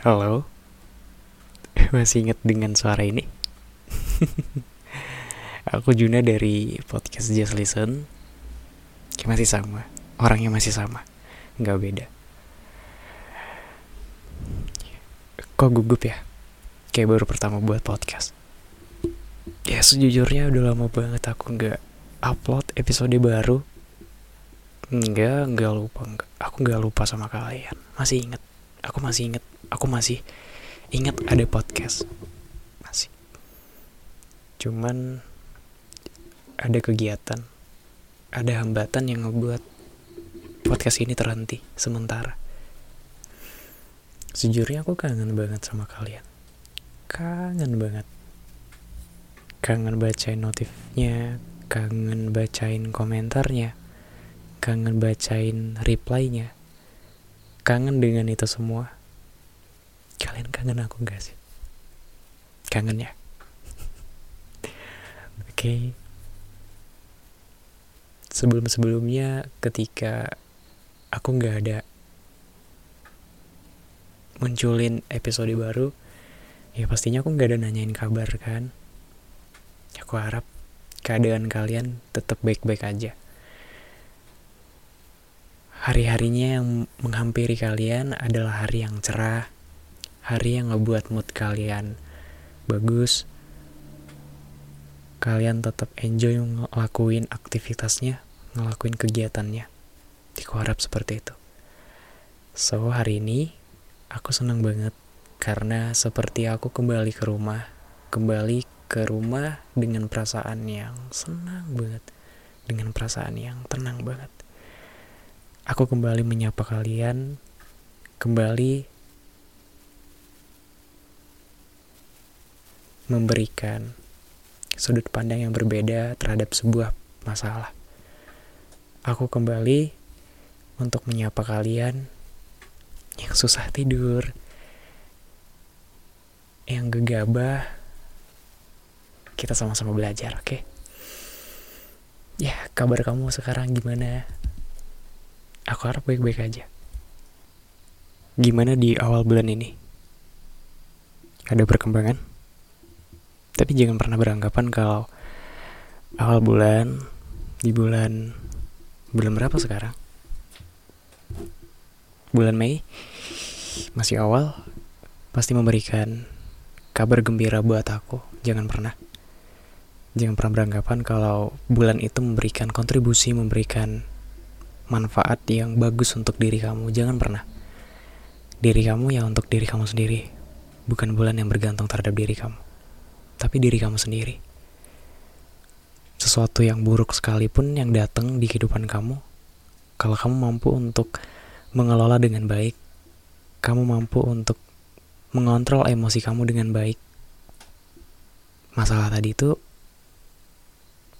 Halo. Masih inget dengan suara ini? Aku Juna dari podcast Just Listen. Masih sama. Orangnya masih sama. Nggak beda. Kok gugup ya? Kayak baru pertama buat podcast. Ya sejujurnya udah lama banget aku nggak upload episode baru. Enggak, enggak lupa, enggak. Aku nggak lupa sama kalian. Masih inget. Aku masih inget. Aku masih inget ada podcast. Masih. Cuman ada kegiatan, ada hambatan yang ngebuat podcast ini terhenti sementara. Sejujurnya aku kangen banget sama kalian. Kangen banget kangen bacain notifnya, kangen bacain komentarnya, kangen bacain reply-nya, kangen dengan itu semua. Kalian kangen aku gak sih? Kangen ya? Oke. Okay. Sebelum-sebelumnya ketika aku gak ada munculin episode baru, ya pastinya aku gak ada nanyain kabar kan Aku harap keadaan kalian tetap baik-baik aja. Hari-harinya yang menghampiri kalian adalah hari yang cerah, hari yang ngebuat mood kalian bagus. Kalian tetap enjoy ngelakuin aktivitasnya, ngelakuin kegiatannya. Aku seperti itu. So, hari ini aku senang banget karena seperti aku kembali ke rumah, kembali ke rumah dengan perasaan yang senang banget, dengan perasaan yang tenang banget. Aku kembali menyapa kalian, kembali memberikan sudut pandang yang berbeda terhadap sebuah masalah. Aku kembali untuk menyapa kalian yang susah tidur, yang gegabah, kita sama-sama belajar, oke? Okay? Ya, kabar kamu sekarang gimana? Aku harap baik-baik aja. Gimana di awal bulan ini? Ada perkembangan? Tapi jangan pernah beranggapan kalau awal bulan, di bulan, bulan berapa sekarang? Bulan Mei, masih awal, pasti memberikan kabar gembira buat aku. Jangan pernah jangan pernah beranggapan kalau bulan itu memberikan kontribusi, memberikan manfaat yang bagus untuk diri kamu. Jangan pernah. Diri kamu ya untuk diri kamu sendiri. Bukan bulan yang bergantung terhadap diri kamu. Tapi diri kamu sendiri. Sesuatu yang buruk sekalipun yang datang di kehidupan kamu, kalau kamu mampu untuk mengelola dengan baik, kamu mampu untuk mengontrol emosi kamu dengan baik, masalah tadi itu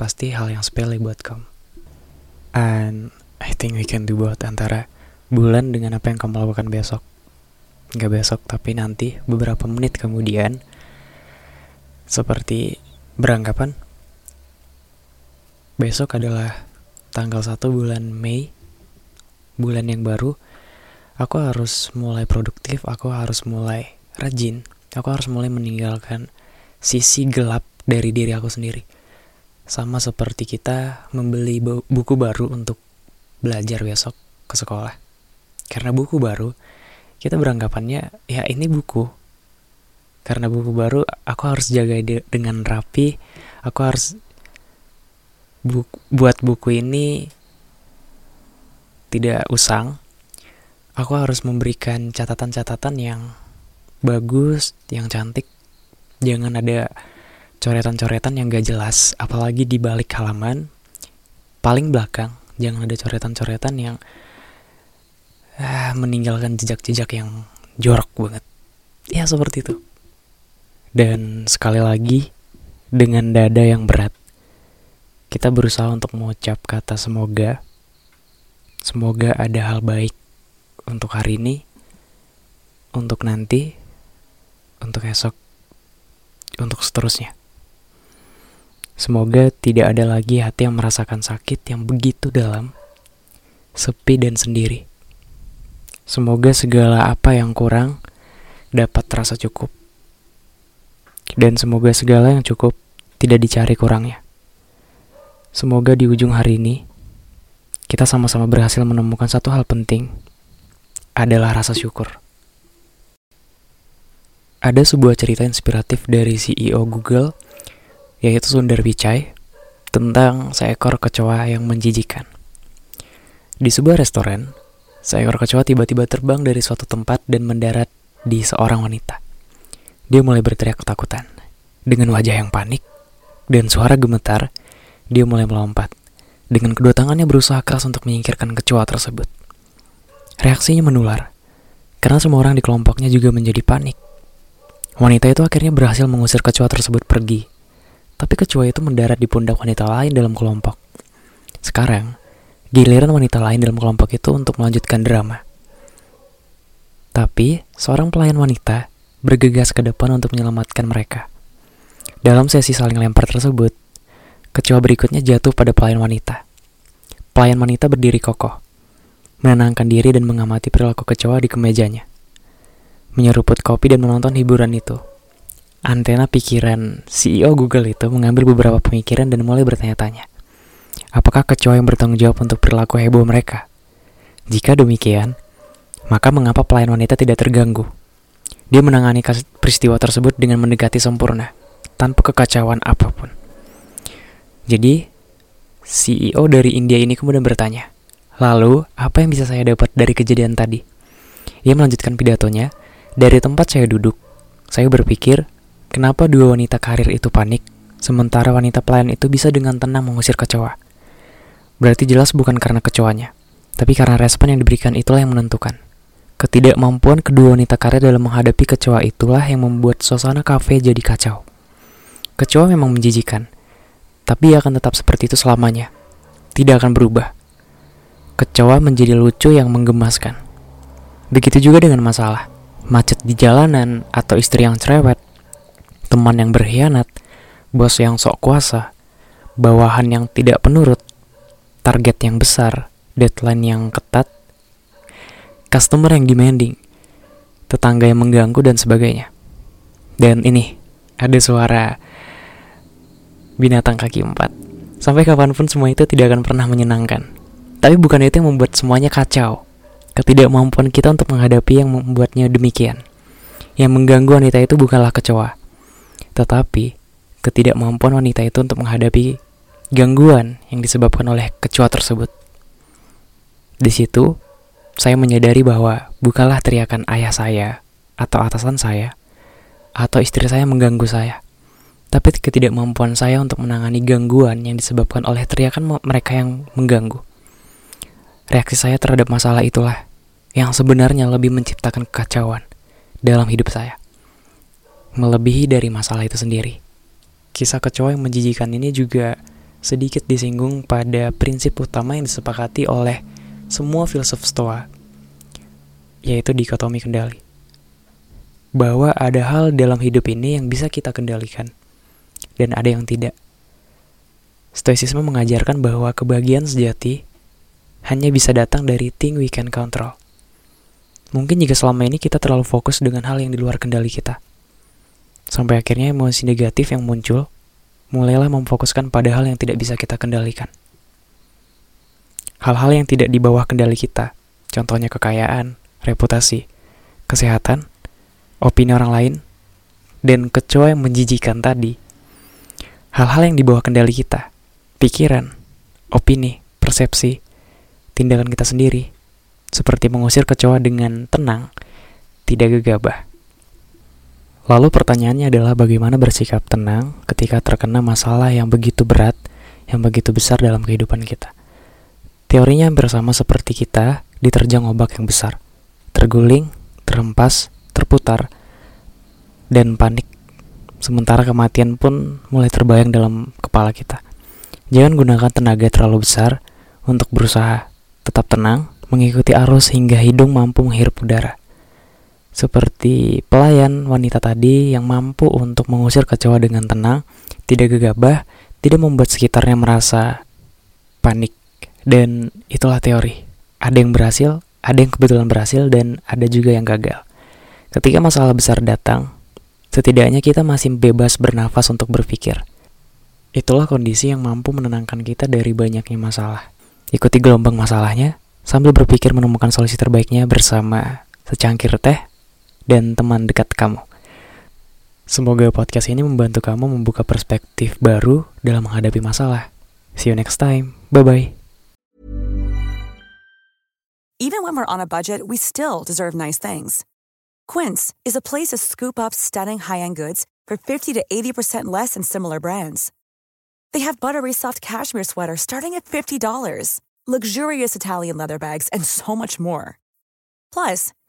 pasti hal yang sepele buat kamu. And I think we can do both antara bulan dengan apa yang kamu lakukan besok. Gak besok, tapi nanti beberapa menit kemudian. Seperti beranggapan besok adalah tanggal 1 bulan Mei, bulan yang baru, aku harus mulai produktif, aku harus mulai rajin, aku harus mulai meninggalkan sisi gelap dari diri aku sendiri. Sama seperti kita membeli buku baru untuk belajar besok ke sekolah. Karena buku baru, kita beranggapannya ya ini buku. Karena buku baru, aku harus jaga dengan rapi. Aku harus bu buat buku ini tidak usang. Aku harus memberikan catatan-catatan yang bagus, yang cantik. Jangan ada coretan-coretan yang gak jelas, apalagi di balik halaman paling belakang. Jangan ada coretan-coretan yang ah, meninggalkan jejak-jejak yang jorok banget. Ya seperti itu. Dan sekali lagi dengan dada yang berat, kita berusaha untuk mengucap kata semoga. Semoga ada hal baik untuk hari ini, untuk nanti, untuk esok, untuk seterusnya. Semoga tidak ada lagi hati yang merasakan sakit yang begitu dalam, sepi dan sendiri. Semoga segala apa yang kurang dapat terasa cukup. Dan semoga segala yang cukup tidak dicari kurangnya. Semoga di ujung hari ini kita sama-sama berhasil menemukan satu hal penting adalah rasa syukur. Ada sebuah cerita inspiratif dari CEO Google yaitu Sundar Pichai tentang seekor kecoa yang menjijikan. Di sebuah restoran, seekor kecoa tiba-tiba terbang dari suatu tempat dan mendarat di seorang wanita. Dia mulai berteriak ketakutan. Dengan wajah yang panik dan suara gemetar, dia mulai melompat. Dengan kedua tangannya berusaha keras untuk menyingkirkan kecoa tersebut. Reaksinya menular, karena semua orang di kelompoknya juga menjadi panik. Wanita itu akhirnya berhasil mengusir kecoa tersebut pergi tapi kecoa itu mendarat di pundak wanita lain dalam kelompok. Sekarang, giliran wanita lain dalam kelompok itu untuk melanjutkan drama. Tapi, seorang pelayan wanita bergegas ke depan untuk menyelamatkan mereka. Dalam sesi saling lempar tersebut, kecoa berikutnya jatuh pada pelayan wanita. Pelayan wanita berdiri kokoh, menenangkan diri dan mengamati perilaku kecoa di kemejanya. Menyeruput kopi dan menonton hiburan itu antena pikiran CEO Google itu mengambil beberapa pemikiran dan mulai bertanya-tanya. Apakah kecoa yang bertanggung jawab untuk perilaku heboh mereka? Jika demikian, maka mengapa pelayan wanita tidak terganggu? Dia menangani peristiwa tersebut dengan mendekati sempurna, tanpa kekacauan apa pun. Jadi, CEO dari India ini kemudian bertanya, Lalu, apa yang bisa saya dapat dari kejadian tadi? Ia melanjutkan pidatonya, dari tempat saya duduk, saya berpikir Kenapa dua wanita karir itu panik, sementara wanita pelayan itu bisa dengan tenang mengusir kecoa? Berarti jelas bukan karena kecoanya, tapi karena respon yang diberikan itulah yang menentukan. Ketidakmampuan kedua wanita karir dalam menghadapi kecoa itulah yang membuat suasana kafe jadi kacau. Kecoa memang menjijikan, tapi ia akan tetap seperti itu selamanya. Tidak akan berubah. Kecoa menjadi lucu yang menggemaskan. Begitu juga dengan masalah. Macet di jalanan atau istri yang cerewet teman yang berkhianat, bos yang sok kuasa, bawahan yang tidak penurut, target yang besar, deadline yang ketat, customer yang demanding, tetangga yang mengganggu, dan sebagainya. Dan ini, ada suara binatang kaki empat. Sampai kapan pun semua itu tidak akan pernah menyenangkan. Tapi bukan itu yang membuat semuanya kacau. Ketidakmampuan kita untuk menghadapi yang membuatnya demikian. Yang mengganggu wanita itu bukanlah kecoa, tetapi, ketidakmampuan wanita itu untuk menghadapi gangguan yang disebabkan oleh kecoa tersebut. Di situ, saya menyadari bahwa bukanlah teriakan ayah saya atau atasan saya atau istri saya mengganggu saya, tapi ketidakmampuan saya untuk menangani gangguan yang disebabkan oleh teriakan mereka yang mengganggu. Reaksi saya terhadap masalah itulah yang sebenarnya lebih menciptakan kekacauan dalam hidup saya melebihi dari masalah itu sendiri. Kisah kecoa yang menjijikan ini juga sedikit disinggung pada prinsip utama yang disepakati oleh semua filsuf Stoa, yaitu dikotomi kendali. Bahwa ada hal dalam hidup ini yang bisa kita kendalikan, dan ada yang tidak. Stoicisme mengajarkan bahwa kebahagiaan sejati hanya bisa datang dari thing we can control. Mungkin jika selama ini kita terlalu fokus dengan hal yang di luar kendali kita, Sampai akhirnya emosi negatif yang muncul mulailah memfokuskan pada hal yang tidak bisa kita kendalikan. Hal-hal yang tidak di bawah kendali kita, contohnya kekayaan, reputasi, kesehatan, opini orang lain, dan kecoa yang menjijikan tadi. Hal-hal yang di bawah kendali kita, pikiran, opini, persepsi, tindakan kita sendiri, seperti mengusir kecoa dengan tenang, tidak gegabah. Lalu pertanyaannya adalah bagaimana bersikap tenang ketika terkena masalah yang begitu berat, yang begitu besar dalam kehidupan kita. Teorinya hampir sama seperti kita diterjang ombak yang besar. Terguling, terhempas, terputar, dan panik. Sementara kematian pun mulai terbayang dalam kepala kita. Jangan gunakan tenaga terlalu besar untuk berusaha tetap tenang, mengikuti arus hingga hidung mampu menghirup udara. Seperti pelayan wanita tadi yang mampu untuk mengusir kecewa dengan tenang, tidak gegabah, tidak membuat sekitarnya merasa panik. Dan itulah teori. Ada yang berhasil, ada yang kebetulan berhasil, dan ada juga yang gagal. Ketika masalah besar datang, setidaknya kita masih bebas bernafas untuk berpikir. Itulah kondisi yang mampu menenangkan kita dari banyaknya masalah. Ikuti gelombang masalahnya sambil berpikir menemukan solusi terbaiknya bersama secangkir teh dan teman dekat kamu. Semoga podcast ini membantu kamu membuka perspektif baru dalam menghadapi masalah. See you next time. Bye-bye. Even when we're on a budget, we still deserve nice things. Quince is a place to scoop up stunning high-end goods for 50 to 80% less than similar brands. They have buttery soft cashmere sweaters starting at $50, luxurious Italian leather bags, and so much more. Plus,